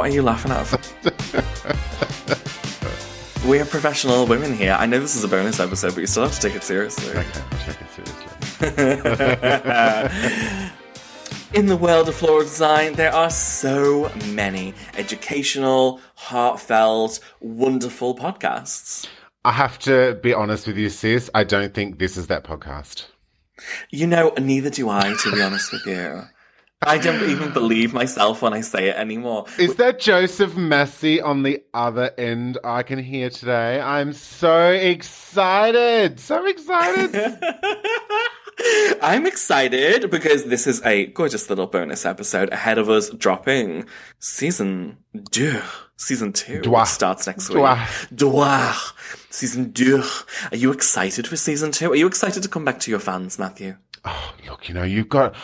What are you laughing at? we are professional women here. I know this is a bonus episode, but you still have to take it seriously. Take it seriously. In the world of floral design, there are so many educational, heartfelt, wonderful podcasts. I have to be honest with you, sis. I don't think this is that podcast. You know, neither do I, to be honest with you. I don't even believe myself when I say it anymore. Is that Joseph Massey on the other end I can hear today? I'm so excited. So excited. I'm excited because this is a gorgeous little bonus episode ahead of us dropping season two. Season two Dwa. starts next week. Dwa. Dwa. Season two. Are you excited for season two? Are you excited to come back to your fans, Matthew? Oh, look, you know, you've got.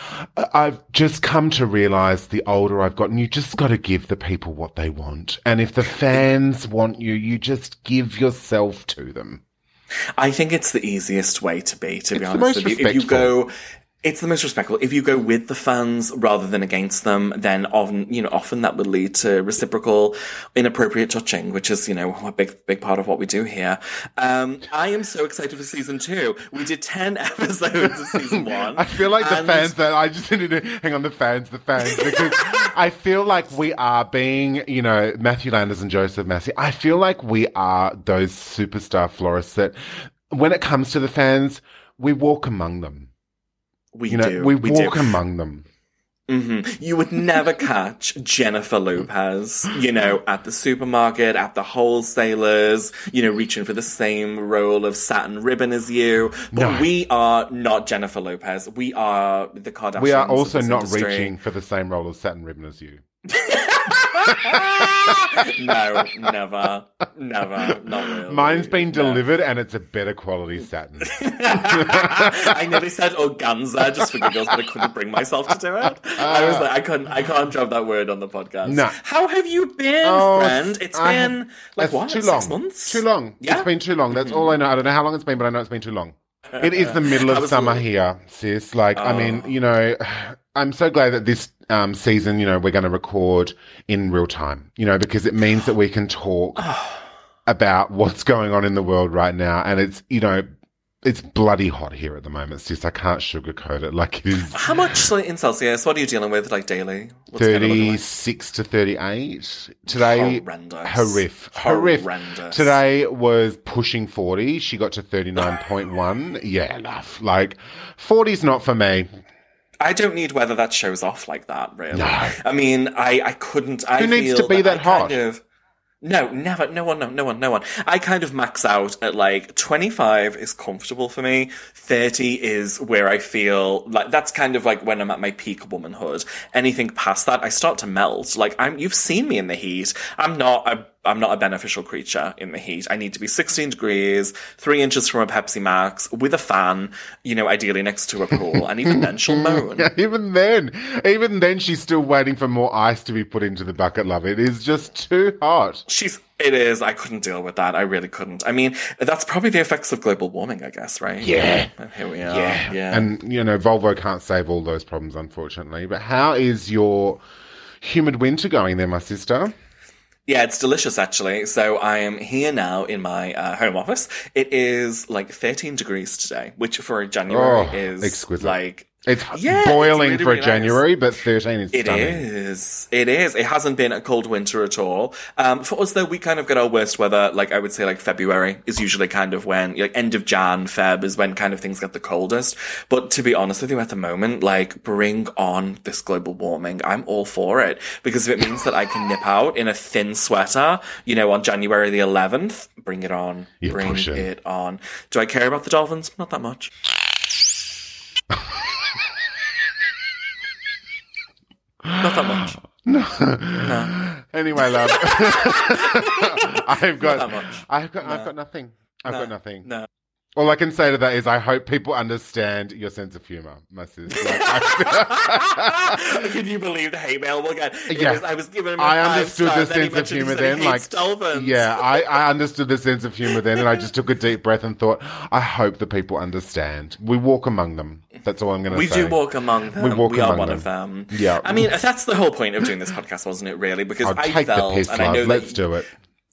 I've just come to realize the older I've gotten, you just got to give the people what they want. And if the fans want you, you just give yourself to them. I think it's the easiest way to be, to be It's the honest with you. If you go, it's the most respectful. If you go with the fans rather than against them, then often, you know, often that would lead to reciprocal inappropriate touching, which is, you know, a big, big part of what we do here. Um, I am so excited for season two. We did 10 episodes of season one. I feel like the fans that I just need to hang on the fans, the fans, because I feel like we are being, you know, Matthew Landers and Joseph Massey. I feel like we are those superstar florists that when it comes to the fans, we walk among them. We You know, do. we, we walk do. among them. hmm You would never catch Jennifer Lopez, you know, at the supermarket, at the wholesalers, you know, reaching for the same roll of satin ribbon as you. But No. we are not Jennifer Lopez. We are the Kardashians. We are also not industry. reaching for the same roll of satin ribbon as you. no, never, never, not really. Mine's been No. delivered and it's a better quality satin. I nearly said organza just for giggles, but I couldn't bring myself to do it. I was uh, like, I couldn't, I can't drop that word on the podcast. No. How have you been, Oh, friend? It's I been like what? Too Six long. months? Too long. Yeah? It's been too long. That's all I know. I don't know how long it's been, but I know it's been too long. It is the middle of summer here, sis. Like, I mean, Oh. you know, I'm so glad that this um, season, you know, we're going to record in real time, you know, because it means that we can talk about what's going on in the world right now. And it's, you know, it's bloody hot here at the moment, sis. I can't sugarcoat it. Like, it is How much like, in Celsius? What are you dealing with, like daily? What's it kinda looking like? 36 to 38. Today, Horrendous. horrific. Horrific. Today was pushing 40. She got to 39.1. yeah, enough. Like, 40's not for me. I don't need whether that shows off like that, really. No. I mean, I, I couldn't. I Who needs feel to be that I hot? Kind of, no, never. No one. No, no one. No one. I kind of max out at like 25 is comfortable for me. 30 is where I feel like that's kind of like when I'm at my peak womanhood. Anything past that, I start to melt. Like I'm. You've seen me in the heat. I'm not a. I'm not a beneficial creature in the heat. I need to be 16 degrees, three inches from a Pepsi Max, with a fan, you know, ideally next to a pool, and even then she'll moan. even then, even then, she's still waiting for more ice to be put into the bucket, love. It is just too hot. She's. It is. I couldn't deal with that. I really couldn't. I mean, that's probably the effects of global warming, I guess, right? Yeah. And here we are. Yeah. And, you know, Volvo can't save all those problems, unfortunately. But how is your humid winter going there, my sister? Yeah, it's delicious actually. So I am here now in my uh, home office. It is like 13 degrees today, which for January Oh, is exquisite. like It's Yeah, it's boiling really, for really nice. January, but 13 is It stunning. is. It is. It hasn't been a cold winter at all. Um, for us though, we kind of get our worst weather. Like I would say, like February is usually kind of when, like end of Jan, Feb is when kind of things get the coldest. But to be honest with you, at the moment, like bring on this global warming. I'm all for it because if it means that I can nip out in a thin sweater, you know, on January the 11th, bring it on. Yeah, bring it on. Do I care about the dolphins? Not that much. Not that much. No. Anyway, love, I've got. I've got, I've got nothing. I've got nothing. No. All I can say to that is, I hope people understand your sense of humor, my sister. Can you believe the hate mail we'll? It Yeah. was- I was given I understood the and then he sense of humor then. Like, dolphins. yeah, I, I understood the sense of humor then, and I just took a deep breath and thought, I hope the people understand. We walk among them. That's all I'm going to say. We do walk among them. We, walk are among one them. of them. Yeah. I mean, that's the whole point of doing this podcast, wasn't it? Really, because I'll I take the felt, piss, and I know Let's do it.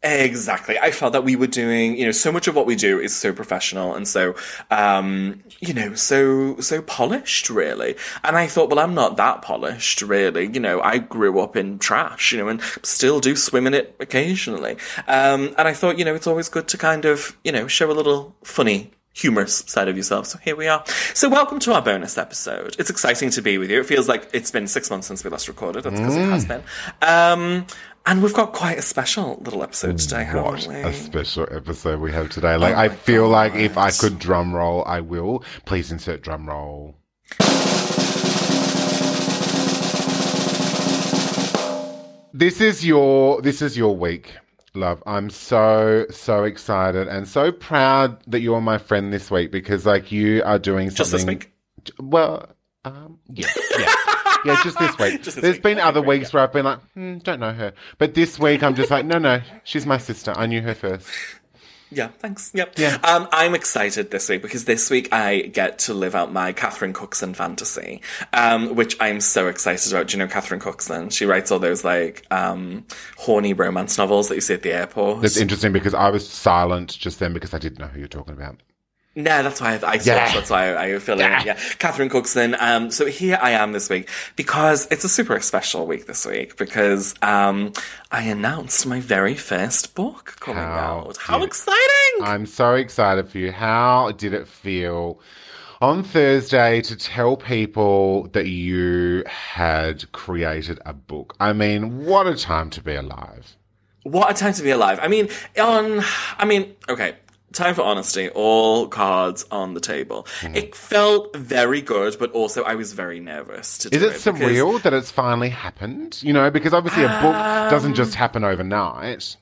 Exactly. I felt that we were doing, you know, so much of what we do is so professional and so, um, you know, so, so polished, really. And I thought, well, I'm not that polished, really. You know, I grew up in trash, you know, and still do swim in it occasionally. Um, and I thought, you know, it's always good to kind of, you know, show a little funny humorous side of yourself. So here we are. So welcome to our bonus episode. It's exciting to be with you. It feels like it's been six months since we last recorded. That's because it Mm. has been. Um, and we've got quite a special little episode today, haven't What we? a special episode we have today. Like, I my feel like if I could drum roll, I will. Please insert drum roll. This is your this is your week, love. I'm so so excited and so proud that you're my friend this week because like you are doing something. Just this week? Well, um, yeah, yeah, yeah, just this week. Just this There's week. been other weeks where I've been like, hmm, don't know her, but this week I'm just like, no, no, she's my sister. I knew her first. Yeah, thanks. Yep. Yeah. Um, I'm excited this week because this week I get to live out my Catherine Cookson fantasy, um, which I'm so excited about. Do you know Catherine Cookson? She writes all those like um, horny romance novels that you see at the airport. That's interesting because I was silent just then because I didn't know who you're talking about. No, that's why I, I Yeah. that's why I fill Yeah. in. Yeah, Catherine Cookson. Um, so here I am this week because it's a super special week this week because um, I announced my very first book coming How out. How exciting! I'm so excited for you. How did it feel on Thursday to tell people that you had created a book? I mean, what a time to be alive. What a time to be alive. I mean, on, I mean, okay. Time for honesty. All cards on the table. Mm-hmm. It felt very good, but also I was very nervous to Is it because- surreal that it's finally happened? You know, because obviously a book doesn't Um, just happen overnight.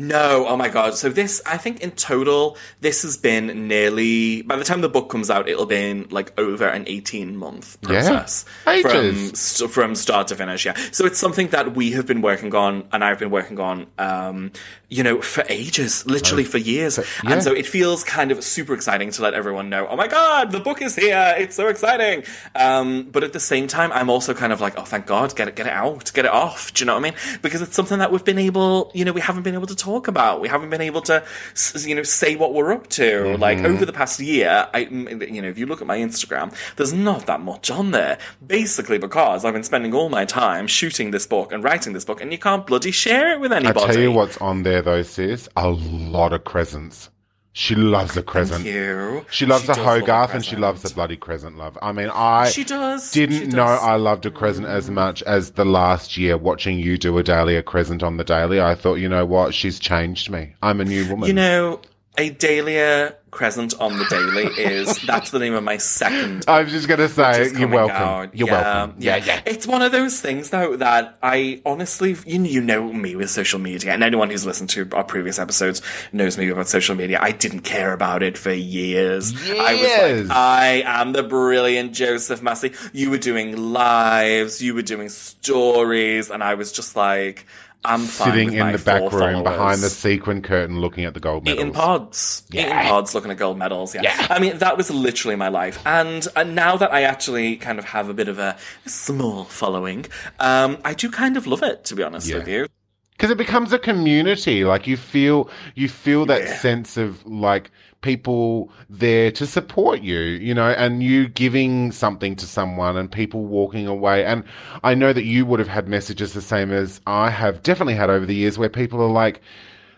No, oh my god. So this, I think in total, this has been nearly, by the time the book comes out, it'll be like over an 18 month process. Ages. From, st- from start to finish, yeah. So it's something that we have been working on, and I've been working on, um, you know, for ages, literally for years. yeah. And so it feels kind of super exciting to let everyone know, oh my god, the book is here, it's so exciting. Um, but at the same time, I'm also kind of like, oh thank god, get it, get it out, get it off. Do you know what I mean? Because it's something that we've been able, you know, we haven't been able to talk about. We haven't been able to, you know, say what we're up to. Like over the past year, I, you know, if you look at my Instagram, there's not that much on there. Basically because I've been spending all my time shooting this book and writing this book, and you can't bloody share it with anybody. I tell you what's on there though, sis. A lot of crescents. She loves a crescent. You. She loves She a does love Hogarth and she loves a bloody crescent, love. I mean, I She does. didn't She know. I loved a crescent as much as the last year watching you do a Dahlia crescent on the daily. I thought, you know what? She's changed me. I'm a new woman. You know, a Dahlia Crescent on the Daily is that's the name of my second. I was just going to say, you're welcome. out. You're Yeah, welcome. Yeah, yeah. It's one of those things, though, that I honestly, you, you know me with social media, and anyone who's listened to our previous episodes knows me about social media. I didn't care about it for years. I was like, I am the brilliant Joseph Massey. You were doing lives, you were doing stories, and I was just like, I'm Sitting in the back room behind the sequin curtain looking at the gold medals. Eating pods. Eating Yeah. pods, looking at gold medals. Yeah. Yeah. I mean, that was literally my life. And, and now that I actually kind of have a bit of a small following, um, I do kind of love it, to be honest Yeah. with you. Because it becomes a community. Like you feel you feel that Yeah. sense of like people there to support you you know and you giving something to someone and people walking away. And i know that you would have had messages the same as i have definitely had over the years where people are like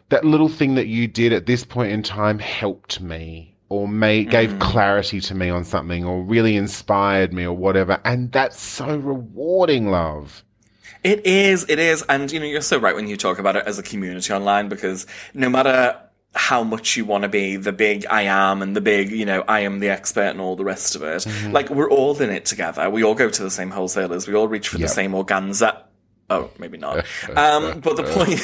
that little thing that you did at this point in time helped me or made, gave mm. clarity to me on something or really inspired me or whatever. And that's so rewarding love It is, it is. And, you know, you're so right when you talk about it as a community online because no matter how much you want to be the big I am and the big, you know, I am the expert and all the rest of it, mm-hmm. like we're all in it together. We all go to the same wholesalers. We all reach for Yep. the same organza Oh, maybe not. Um, but the point,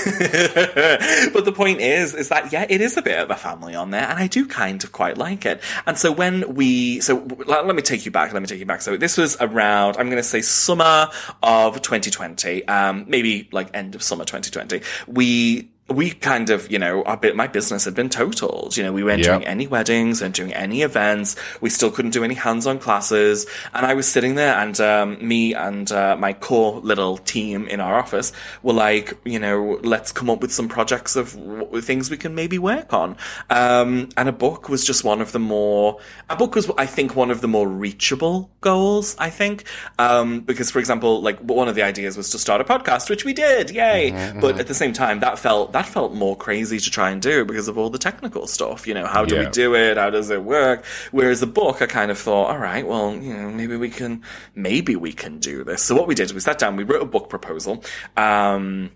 but the point is, is that yeah, it is a bit of a family on there, and I do kind of quite like it. And so when we, so let, let me take you back. Let me take you back. So this was around, I'm going to say summer of 2020, um, maybe like end of summer 2020. We we kind of, you know, our bit, my business had been totaled. You know, we weren't Yep. doing any weddings and doing any events. We still couldn't do any hands-on classes. And I was sitting there and, um, me and, uh, my core little team in our office were like, you know, let's come up with some projects of w- things we can maybe work on. Um, and a book was just one of the more, a book was, I think, one of the more reachable goals, I think. Um, because for example, like one of the ideas was to start a podcast, which we did. Yay. But at the same time, that felt, that felt more crazy to try and do because of all the technical stuff. You know, how do we do it? How does it work? Whereas the book, I kind of thought, all right, well, you know, maybe we can, maybe we can do this. So what we did, we sat down, we wrote a book proposal. Um,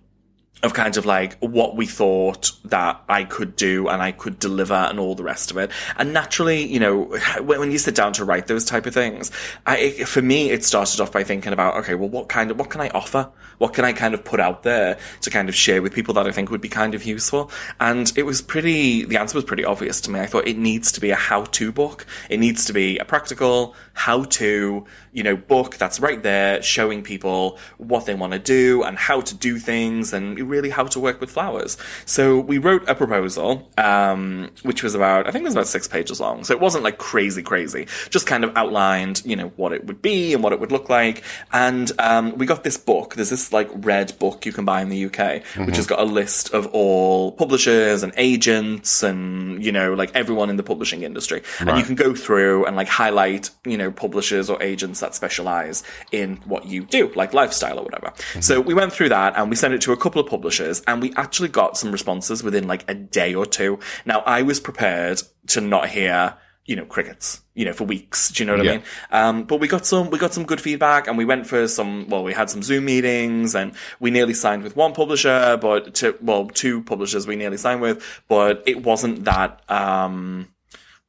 of kind of like what we thought that I could do and I could deliver and all the rest of it. And naturally, you know, when, you sit down to write those type of things, I, for me, it started off by thinking about, okay, well, what kind of, what can I offer? What can I kind of put out there to kind of share with people that I think would be kind of useful? And it was pretty, the answer was pretty obvious to me. I thought it needs to be a how-to book. It needs to be a practical how-to, you know, book that's right there showing people what they want to do and how to do things and really how to work with flowers. So we wrote a proposal, um, which was about, I think it was about six pages long. So it wasn't like crazy, crazy, just kind of outlined, you know, what it would be and what it would look like. And, um, we got this book. There's this like red book you can buy in the UK, which has got a list of all publishers and agents and, you know, like everyone in the publishing industry. And you can go through and like highlight, you know, publishers or agents that specialize in what you do, like lifestyle or whatever. So we went through that and we sent it to a couple of publishers and we actually got some responses within like a day or two. Now I was prepared to not hear you know, crickets, you know, for weeks. Do you know what Yeah. I mean? Um, but we got some, we got some good feedback and we went for some, well, we had some Zoom meetings and we nearly signed with one publisher, but to, well, two publishers we nearly signed with, but it wasn't that, um,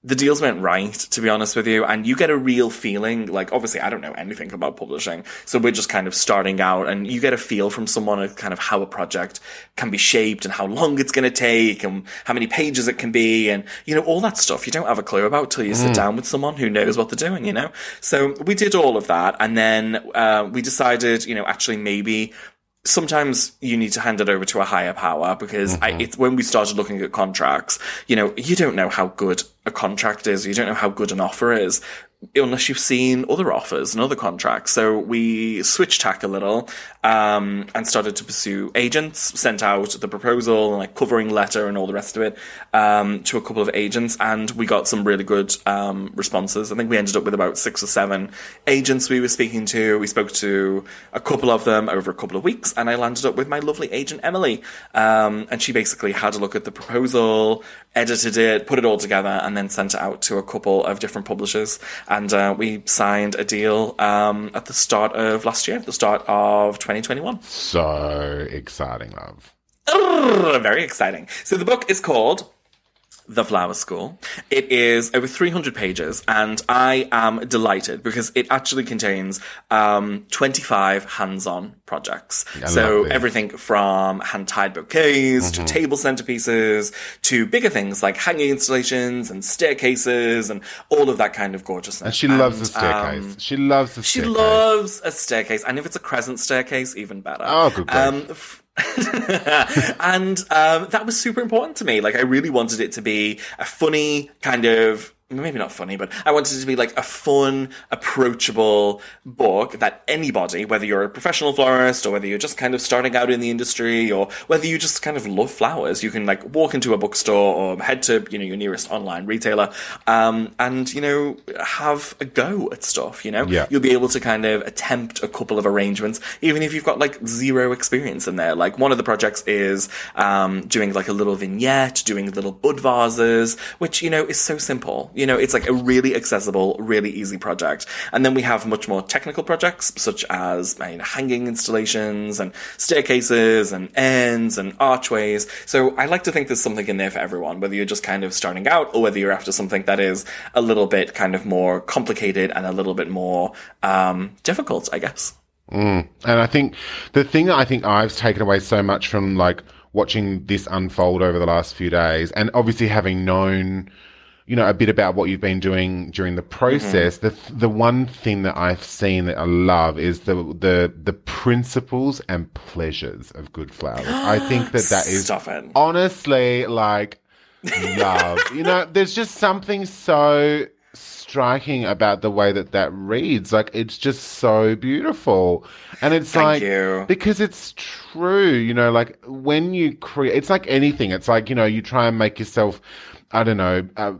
the deals went right, to be honest with you, and you get a real feeling, like, obviously I don't know anything about publishing, so we're just kind of starting out, and you get a feel from someone of kind of how a project can be shaped, and how long it's gonna take, and how many pages it can be, and, you know, all that stuff you don't have a clue about till you sit down with someone who knows what they're doing, you know? So we did all of that, and then, uh, we decided, you know, actually maybe sometimes you need to hand it over to a higher power because I, mm-hmm. it's when we started looking at contracts, you know, you don't know how good a contract is. You don't know how good an offer is unless you've seen other offers and other contracts. So we switched tack a little, um, and started to pursue agents, sent out the proposal and like covering letter and all the rest of it, um, to a couple of agents and we got some really good, um, responses. I think we ended up with about six or seven agents we were speaking to. We spoke to a couple of them over a couple of weeks and I landed up with my lovely agent Emily. Um, and she basically had a look at the proposal, edited it, put it all together and then sent it out to a couple of different publishers. And, uh, we signed a deal, um, at the start of last year, the start of 2021. So exciting, love. Urgh, Very exciting. So the book is called The Flower School. It is over 300 pages, and I am delighted because it actually contains um, 25 hands-on projects. I so everything from hand-tied bouquets Mm-hmm. to table centerpieces to bigger things like hanging installations and staircases and all of that kind of gorgeousness. And she loves the um, staircase. she loves the she staircase. loves a staircase, and if it's a crescent staircase, even better. Oh, good. Um, f- and um, that was super important to me. Like, I really wanted it to be a funny kind of. Maybe not funny, but I wanted it to be like a fun, approachable book that anybody, whether you're a professional florist or whether you're just kind of starting out in the industry or whether you just kind of love flowers, you can like walk into a bookstore or head to, you know, your nearest online retailer, um, and, you know, have a go at stuff, you know? Yeah. You'll be able to kind of attempt a couple of arrangements, even if you've got like zero experience in there. Like one of the projects is um, doing like a little vignette, doing little bud vases, which you know is so simple. You know, it's like a really accessible, really easy project. And then we have much more technical projects, such as I mean, hanging installations and staircases and ends and archways. So I like to think there's something in there for everyone, whether you're just kind of starting out or whether you're after something that is a little bit kind of more complicated and a little bit more um, difficult, I guess. And I think the thing that I think I've taken away so much from like watching this unfold over the last few days, and obviously having known, you know, a bit about what you've been doing during the mm-hmm. process, the the one thing that I've seen that I love is the the the principles and pleasures of good flowers. I think that that is honestly like love. you know, there's just something so striking about the way that that reads. Like it's just so beautiful, and it's Thank like you. because it's true. You know, like when you create, it's like anything. It's like you know, you try and make yourself. I don't know, uh,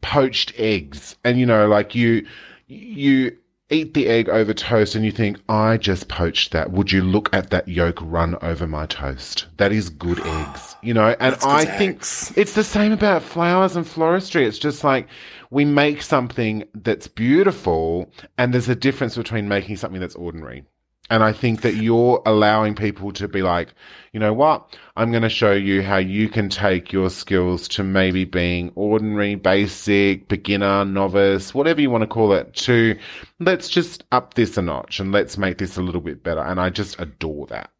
poached eggs, and you know, like you, you eat the egg over toast, and you think, I just poached that. Would you look at that yolk run over my toast? That is good eggs, you know. And I think eggs. it's the same about flowers and floristry. It's just like we make something that's beautiful, and there's a difference between making something that's ordinary. And I think that you're allowing people to be like, you know what? I'm going to show you how you can take your skills to maybe being ordinary, basic, beginner, novice, whatever you want to call it, to let's just up this a notch and let's make this a little bit better. And I just adore that.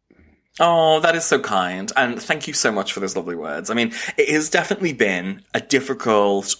Oh, that is so kind. And thank you so much for those lovely words. I mean, it has definitely been a difficult,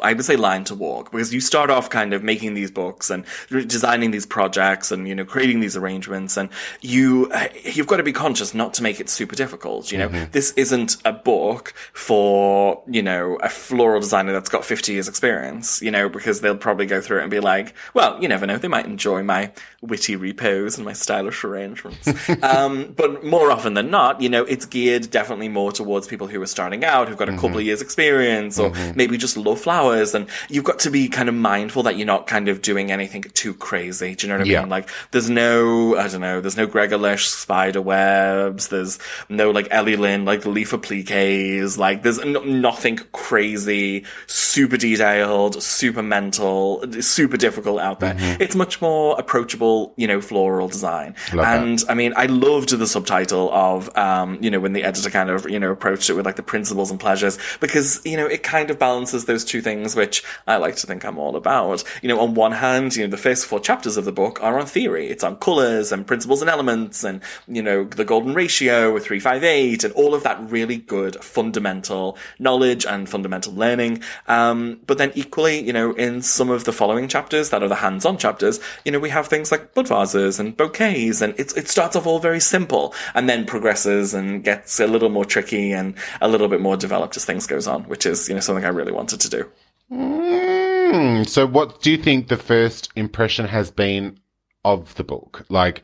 I would say, line to walk because you start off kind of making these books and designing these projects and, you know, creating these arrangements and you, you've got to be conscious not to make it super difficult. You know, this isn't a book for, you know, a floral designer that's got 50 years experience, you know, because they'll probably go through it and be like, well, you never know. They might enjoy my witty repose and my stylish arrangements. um, but more often than not, you know, it's geared definitely more towards people who are starting out, who've got a couple mm-hmm. of years experience, or mm-hmm. maybe just love flowers. And you've got to be kind of mindful that you're not kind of doing anything too crazy. Do you know what I Yeah. mean? Like, there's no, I don't know, there's no Gregor Lersch spider webs. There's no like Ellie Lynn, like leaf appliques. Like, there's n- nothing crazy, super detailed, super mental, super difficult out there. Mm-hmm. It's much more approachable, you know, floral design. Love that. and I mean, I loved the subtitle of, um, you know, when the editor kind of, you know, approached it with like the principles and pleasures because, you know, it kind of balances those two things, which I like to think I'm all about. You know, on one hand, you know, the first four chapters of the book are on theory. It's on colors and principles and elements and, you know, the golden ratio with 358 and all of that really good fundamental knowledge and fundamental learning. Um, but then equally, you know, in some of the following chapters that are the hands-on chapters, you know, we have things like bud vases and bouquets and it's, it starts off all very simple and then progresses and gets a little more tricky and a little bit more developed as things goes on, which is, you know, something I really wanted to do. Mm, so what do you think the first impression has been of the book? Like,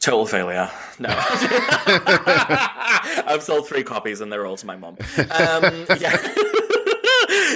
Total failure. No. I've sold three copies and they're all to my mom. Um, yeah.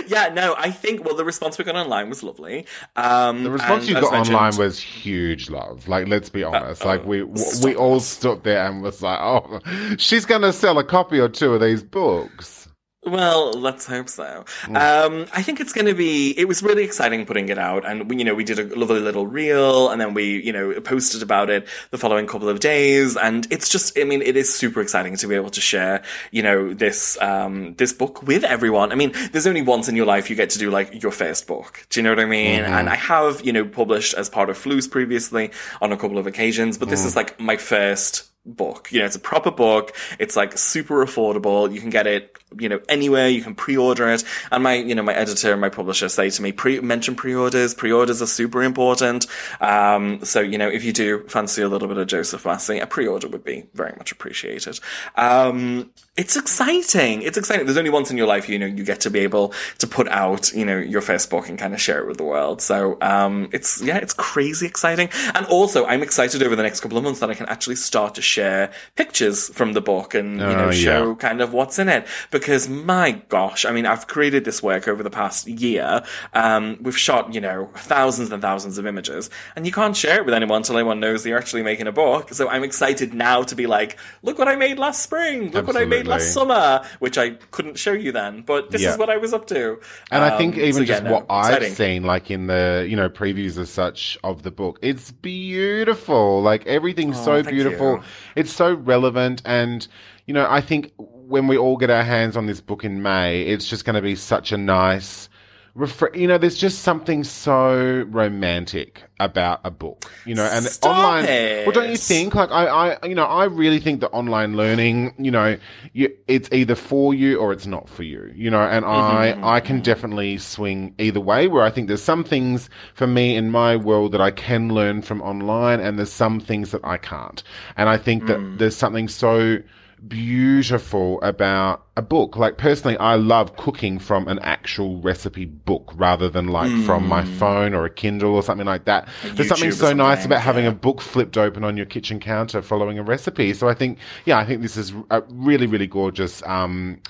yeah, no, I think, well, the response we got online was lovely. Um, The response you got online was huge love. Like, let's be honest. like, we we all stood there and was like, "Oh, she's gonna sell a copy or two of these books." Well, let's hope so. Mm. Um, I think it's going to be. It was really exciting putting it out, and we, you know, we did a lovely little reel, and then we, you know, posted about it the following couple of days, and it's just. I mean, it is super exciting to be able to share, you know, this um, this book with everyone. I mean, there's only once in your life you get to do like your first book. Do you know what I mean? Mm-hmm. And I have, you know, published as part of Flues previously on a couple of occasions, but Mm. this is like my first book. You know, it's a proper book. It's like super affordable. You can get it, you know, anywhere. You can pre-order it. And my, you know, my editor and my publisher say to me, pre, mention pre-orders. Pre-orders are super important. Um, so, you know, if you do fancy a little bit of Joseph Massey, a pre-order would be very much appreciated. Um, it's exciting. It's exciting. There's only once in your life, you know, you get to be able to put out, you know, your first book and kind of share it with the world. So, um, it's, yeah, it's crazy exciting. And also, I'm excited over the next couple of months that I can actually start to share pictures from the book and, you Oh, know, show yeah. kind of what's in it. Because my gosh, I mean, I've created this work over the past year. Um, we've shot, you know, thousands and thousands of images and you can't share it with anyone until anyone knows that you're actually making a book. So I'm excited now to be like, look what I made last spring. Look what I made last summer, which I couldn't show you then, but this Yeah. is what I was up to. And I think Um, even so yeah, just no, what I've seen, like in the you know previews as such of the book, it's beautiful. Like everything's so Oh, thank beautiful. you. It's so relevant, and you know, I think when we all get our hands on this book in May, it's just going to be such a nice refre- you know, there's just something so romantic about a book, you know, and Stop online. it. Well, don't you think? Like, I, I, you know, I really think that online learning, you know, you, it's either for you or it's not for you, you know, and Mm-hmm, I, I can definitely swing either way. Where I think there's some things for me in my world that I can learn from online, and there's some things that I can't. And I think that Mm. there's something so beautiful about a book. Like personally, I love cooking from an actual recipe book rather than like from my phone or a Kindle or something like that. There's something Mm. YouTube or so nice something, about having a book flipped open on your kitchen counter following a recipe. So I think, yeah, I think this is a really, really gorgeous, um,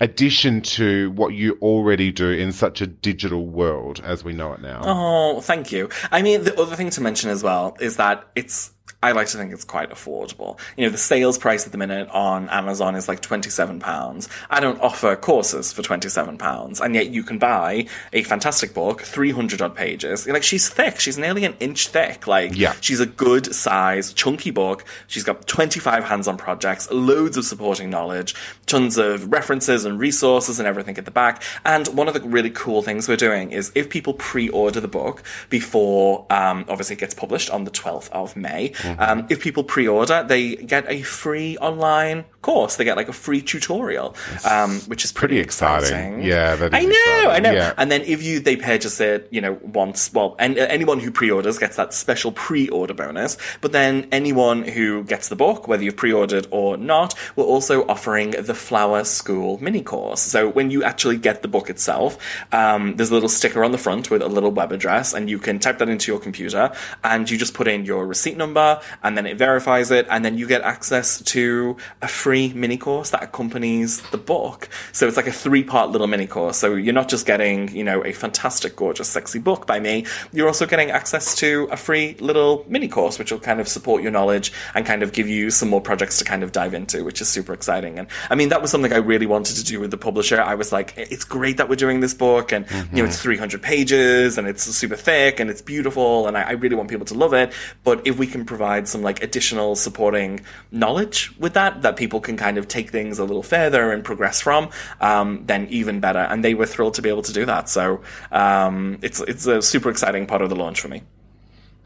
addition to what you already do in such a digital world as we know it now. Oh, thank you. I mean, the other thing to mention as well is that it's. I like to think it's quite affordable. You know, the sales price at the minute on Amazon is like £27. I don't offer courses for £27, and yet you can buy a fantastic book, 300 odd pages. Like, she's thick. She's nearly an inch thick. Like, Yeah. she's a good size, chunky book. She's got 25 hands on projects, loads of supporting knowledge, tons of references and resources and everything at the back. And one of the really cool things we're doing is if people pre order the book before, um, obviously, it gets published on the 12th of May, um, if people pre order, they get a free online course. They get like a free tutorial, um, which is pretty, pretty exciting. Yeah, that is I know, exciting. I know. Yeah. And then if you they purchase it, you know, once, well, and uh, anyone who pre-orders gets that special pre-order bonus. But then anyone who gets the book, whether you've pre-ordered or not, we're also offering the Flower School mini course. So when you actually get the book itself, um, there's a little sticker on the front with a little web address, and you can type that into your computer, and you just put in your receipt number, and then it verifies it, and then you get access to a free mini course that accompanies the book. So it's like a three part little mini course. So you're not just getting, you know, a fantastic, gorgeous, sexy book by me, you're also getting access to a free little mini course, which will kind of support your knowledge and kind of give you some more projects to kind of dive into, which is super exciting. And I mean, that was something I really wanted to do with the publisher. I was like, it's great that we're doing this book, and, you know, it's mm-hmm. 300 pages and it's super thick and it's beautiful, and I, I really want people to love it. But if we can provide some like additional supporting knowledge with that, that people can kind of take things a little further and progress from, um, then even better. And they were thrilled to be able to do that. So um, it's it's a super exciting part of the launch for me.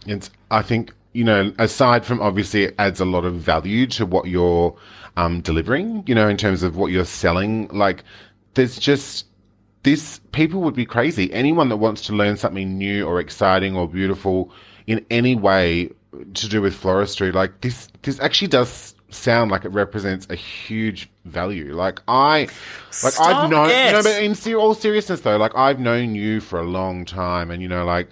It's, I think, you know, aside from obviously it adds a lot of value to what you're um, delivering, you know, in terms of what you're selling, like, there's just this, people would be crazy. Anyone that wants to learn something new or exciting or beautiful in any way to do with floristry, like, this, this actually does sound like it represents a huge value. Like, I, like, Stop I've known, it. no, but in ser- all seriousness though, like, I've known you for a long time and, you know, like,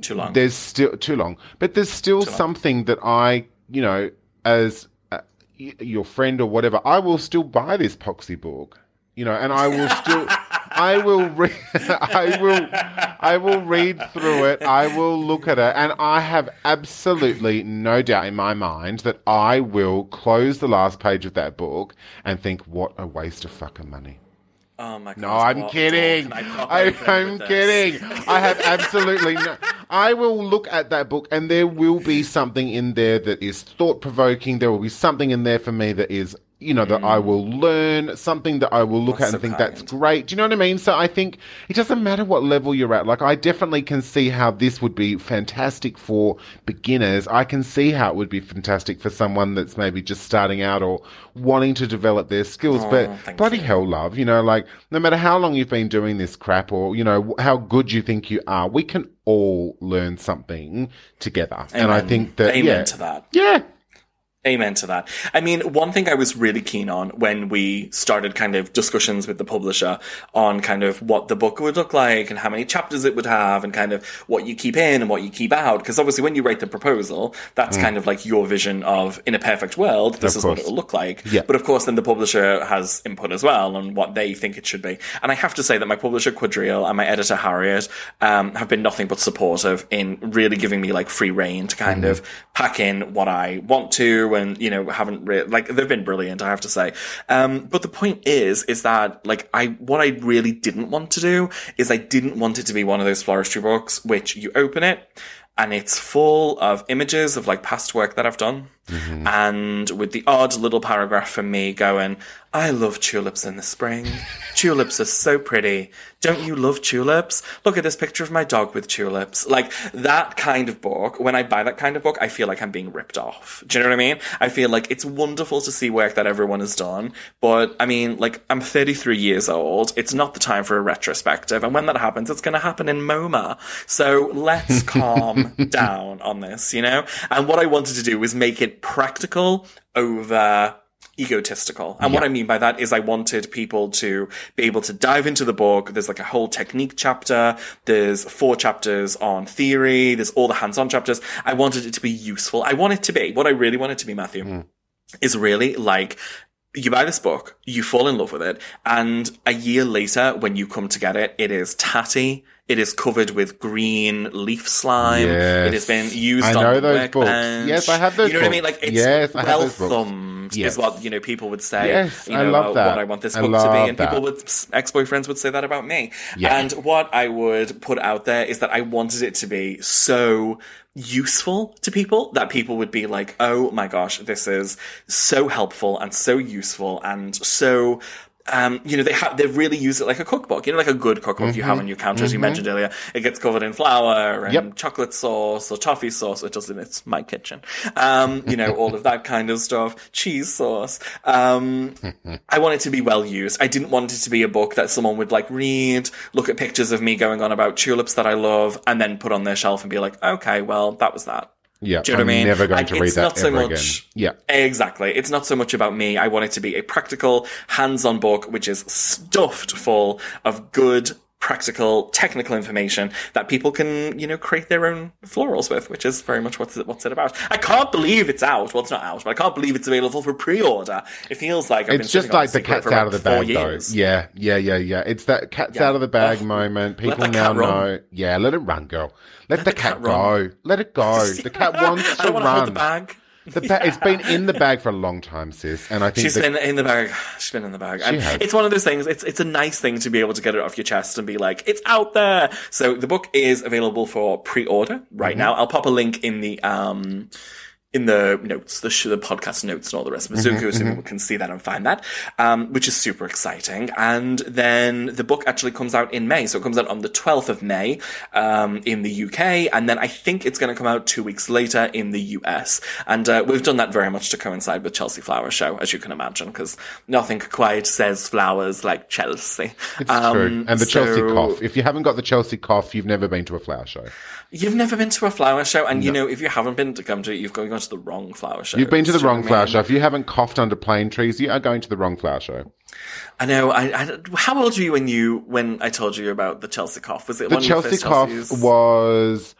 Too long. there's still too long, but there's still something that I, you know, as uh, y- your friend or whatever, I will still buy this Poxy book, you know, and I will still, I will read, I will, I will read through it, I will look at it, and I have absolutely no doubt in my mind that I will close the last page of that book and think, what a waste of fucking money. Oh my god! No, I'm what kidding. I I, I'm kidding. I have absolutely no. I will look at that book and there will be something in there that is thought provoking. There will be something in there for me that is, you know, that I mm. will learn, something that I will look That's at and think that's great. Do you know what I mean? So I think it doesn't matter what level you're at. Like, I definitely can see how this would be fantastic for beginners. I can see how it would be fantastic for someone that's maybe just starting out or wanting to develop their skills. but oh, bloody you. hell, love, you know, like, no matter how long you've been doing this crap or, you know, how good you think you are, we can all learn something together. And I think that, Amen yeah. to that. Yeah. Amen to that. I mean, one thing I was really keen on when we started kind of discussions with the publisher on kind of what the book would look like and how many chapters it would have and kind of what you keep in and what you keep out. Because obviously when you write the proposal, that's kind of like your vision of in a perfect world, this Of is what it will look like. Yeah. But of course then the publisher has input as well on what they think it should be. And I have to say that my publisher Quadrille and my editor Harriet um, have been nothing but supportive in really giving me like free reign to kind of pack in what I want to and, you know, haven't re- like they've been brilliant, I have to say. Um, but the point is, is that like I, what I really didn't want to do is I didn't want it to be one of those floristry books which you open it and it's full of images of like past work that I've done Mm-hmm. and with the odd little paragraph from me going, I love tulips in the spring. tulips are so pretty. Don't you love tulips? Look at this picture of my dog with tulips. Like that kind of book, when I buy that kind of book, I feel like I'm being ripped off. Do you know what I mean? I feel like it's wonderful to see work that everyone has done, but I mean, like, I'm 33 years old. It's not the time for a retrospective. And when that happens, it's going to happen in MoMA. So let's calm down on this, you know? And what I wanted to do was make it practical over egotistical. And what I mean by that is I wanted people to be able to dive into the book. There's like a whole technique chapter. There's four chapters on theory. There's all the hands-on chapters. I wanted it to be useful. I want it to be what I really want it to be, Matthew, mm. is really like you buy this book, you fall in love with it, and a year later, when you come to get it, it is tatty. It is covered with green leaf slime. It has been used I on know the those books. Yes, I have those You know what I mean? Like it's Yes, well thumbed Yes. is what you know people would say. Yes, you I love uh, that. What I want this book to be, and people that. would ex boyfriends would say that about me. Yeah. And what I would put out there is that I wanted it to be so useful to people that people would be like, oh my gosh, this is so helpful and so useful and so. Um, you know, they have, they really use it like a cookbook, you know, like a good cookbook you have on your counter, as you mentioned earlier. It gets covered in flour and Mm-hmm. Yep. chocolate sauce or toffee sauce, which doesn't, it's my kitchen. Um, you know, all of that kind of stuff. Cheese sauce. Um, I want it to be well used. I didn't want it to be a book that someone would like read, look at pictures of me going on about tulips that I love, and then put on their shelf and be like, okay, well, that was that. Yeah, Do you know I'm what I mean? never going Like, to read it's that not so ever much- again. Yeah. Exactly. It's not so much about me. I want it to be a practical, hands-on book, which is stuffed full of good, practical, technical information that people can, you know, create their own florals with, which is very much what's it, what's it about. I can't believe it's out. Well, it's not out, but I can't believe it's available for pre-order. It feels like I've been It's just like the cat's out of the bag, though. Yeah, yeah, yeah, yeah. It's that cat's Yeah. out of the bag Ugh. moment. People now run. know. Yeah, let it run, girl. Let, the, the cat, cat go. Let it go. The cat wants to don't want hold the run. The ba- It's been in the bag for a long time, sis. And I think She's the- been in the bag. She's been in the bag. And it's one of those things. It's it's a nice thing to be able to get it off your chest and be like, it's out there. So the book is available for pre-order Mm-hmm. right now. I'll pop a link in the um in the notes, the, sh- the podcast notes and all the rest of Mm-hmm, Mizuku, so people can see that and find that, um, which is super exciting. And then the book actually comes out in May. So it comes out on the 12th of May, um, in the UK. And then I think it's going to come out two weeks later in the US. And, uh, we've done that very much to coincide with Chelsea Flower Show, as you can imagine, because nothing quite says flowers like Chelsea. It's Um, true. And the Chelsea cough. If you haven't got the Chelsea cough, you've never been to a flower show. You've never been to a flower show, and you know, if you haven't been to come to it, you've gone to the wrong flower show. You've been to the Do you know wrong flower show. If you haven't coughed under plane trees, you are going to the wrong flower show. I know. I, I, how old were you when you when I told you about the Chelsea cough? Was it The one of your Chelsea cough was,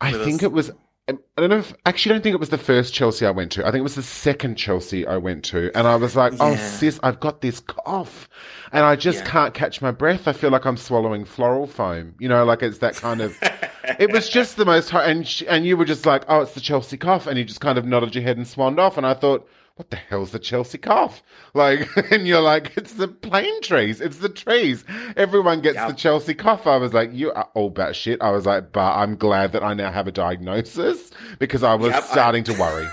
I think us? it was. I don't know if actually I don't think it was the first Chelsea I went to. I think it was the second Chelsea I went to, and I was like, "Oh, sis, I've got this cough, and I just Yeah. can't catch my breath. I feel like I'm swallowing floral foam. You know, like it's that kind of." it was just the most, and sh- and you were just like, "Oh, it's the Chelsea cough," and you just kind of nodded your head and swanned off, and I thought. What the hell's the Chelsea cough? Like, and you're like, it's the plane trees, it's the trees. Everyone gets Yeah. the Chelsea cough. I was like, you are all batshit. I was like, but I'm glad that I now have a diagnosis because I was Yep, I- starting to worry.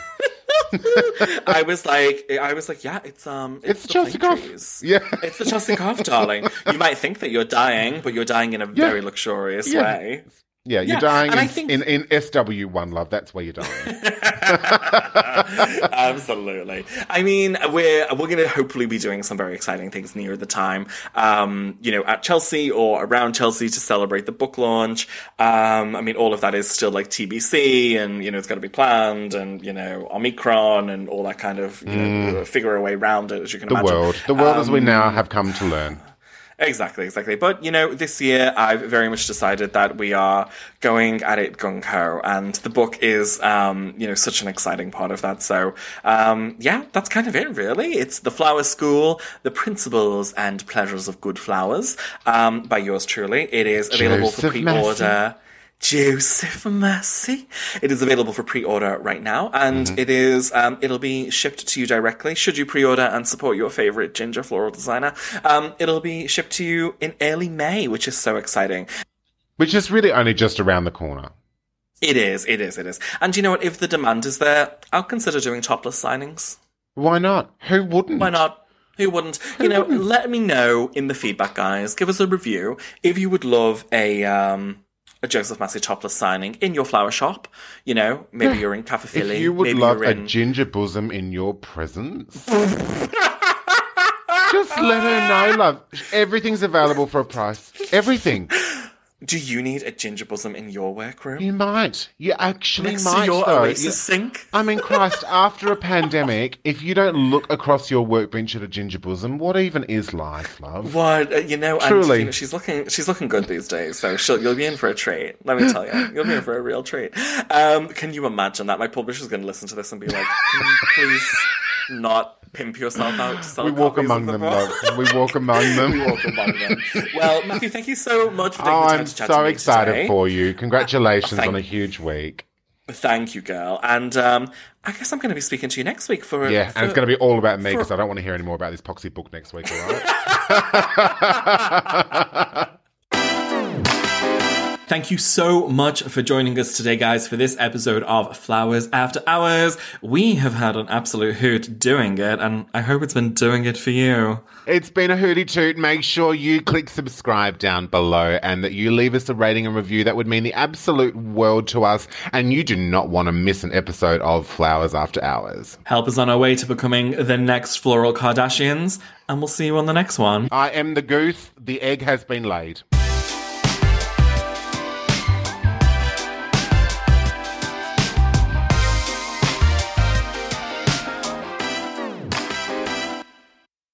I was like, I was like, yeah, it's um, It's the the Chelsea cough. trees. Yeah. it's the Chelsea cough, darling. You might think that you're dying, but you're dying in a very luxurious Yeah. way. Yeah, you're Yeah, dying in, think- in, in SW1 love. That's where you're dying. Absolutely. I mean, we're we're going to hopefully be doing some very exciting things near the time. Um, you know, at Chelsea or around Chelsea to celebrate the book launch. Um, I mean, all of that is still like TBC, and you know, it's got to be planned, and you know, Omicron and all that kind of you know, figure a way around it, as you can Mm. The imagine. world. The world as we Um, now have come to learn. Exactly, exactly. But you know, this year I've very much decided that we are going at it gung ho, and the book is, um, you know, such an exciting part of that. So, um, yeah, that's kind of it, really. It's the Flower School: The Principles and Pleasures of Good Flowers, um, by yours truly. It is available for Joseph Massey. Joseph Massey. It is available for pre-order right now, and Mm-hmm. it is um, it'll be shipped to you directly. Should you pre-order and support your favorite ginger floral designer, um, it'll be shipped to you in early May, which is so exciting. Which is really only just around the corner. It is, it is, it is. And you know what? If the demand is there, I'll consider doing topless signings. Why not? Who wouldn't? Why not? Who wouldn't? you know, let me know in the feedback, guys. Give us a review if you would love a um a Joseph Massey topless signing in your flower shop. You know, maybe you're in Cafe Philly. If you would maybe love you're a ginger bosom in your presence, just let her know, love. Everything's available for a price. Everything. Do you need a ginger bosom in your workroom? You might. You actually Next might. to your though. Oasis You- sink? I mean, Christ, after a pandemic, if you don't look across your workbench at a ginger bosom, what even is life, love? What uh, you know? And, Truly. she's looking. She's looking good these days. So she'll, you'll be in for a treat. Let me tell you, you'll be in for a real treat. Um, can you imagine that? My publisher's going to listen to this and be like, "Can you please not pimp yourself out to sell We walk among the them, book?" love. We walk among them. We walk among them. Well, Matthew, thank you so much for taking Oh, the time I'm to chat so to me excited today. for you. Congratulations Thank- on a huge week. Thank you, girl. And um, I guess I'm going to be speaking to you next week for Yeah, for- and it's going to be all about me because I don't want to hear any more about this poxy book next week, all right? Thank you so much for joining us today, guys, for this episode of Flowers After Hours. We have had an absolute hoot doing it, and I hope it's been doing it for you. It's been a hooty toot. Make sure you click subscribe down below and that you leave us a rating and review. That would mean the absolute world to us. And you do not want to miss an episode of Flowers After Hours. Help us on our way to becoming the next Floral Kardashians, and we'll see you on the next one. I am the goose. The egg has been laid.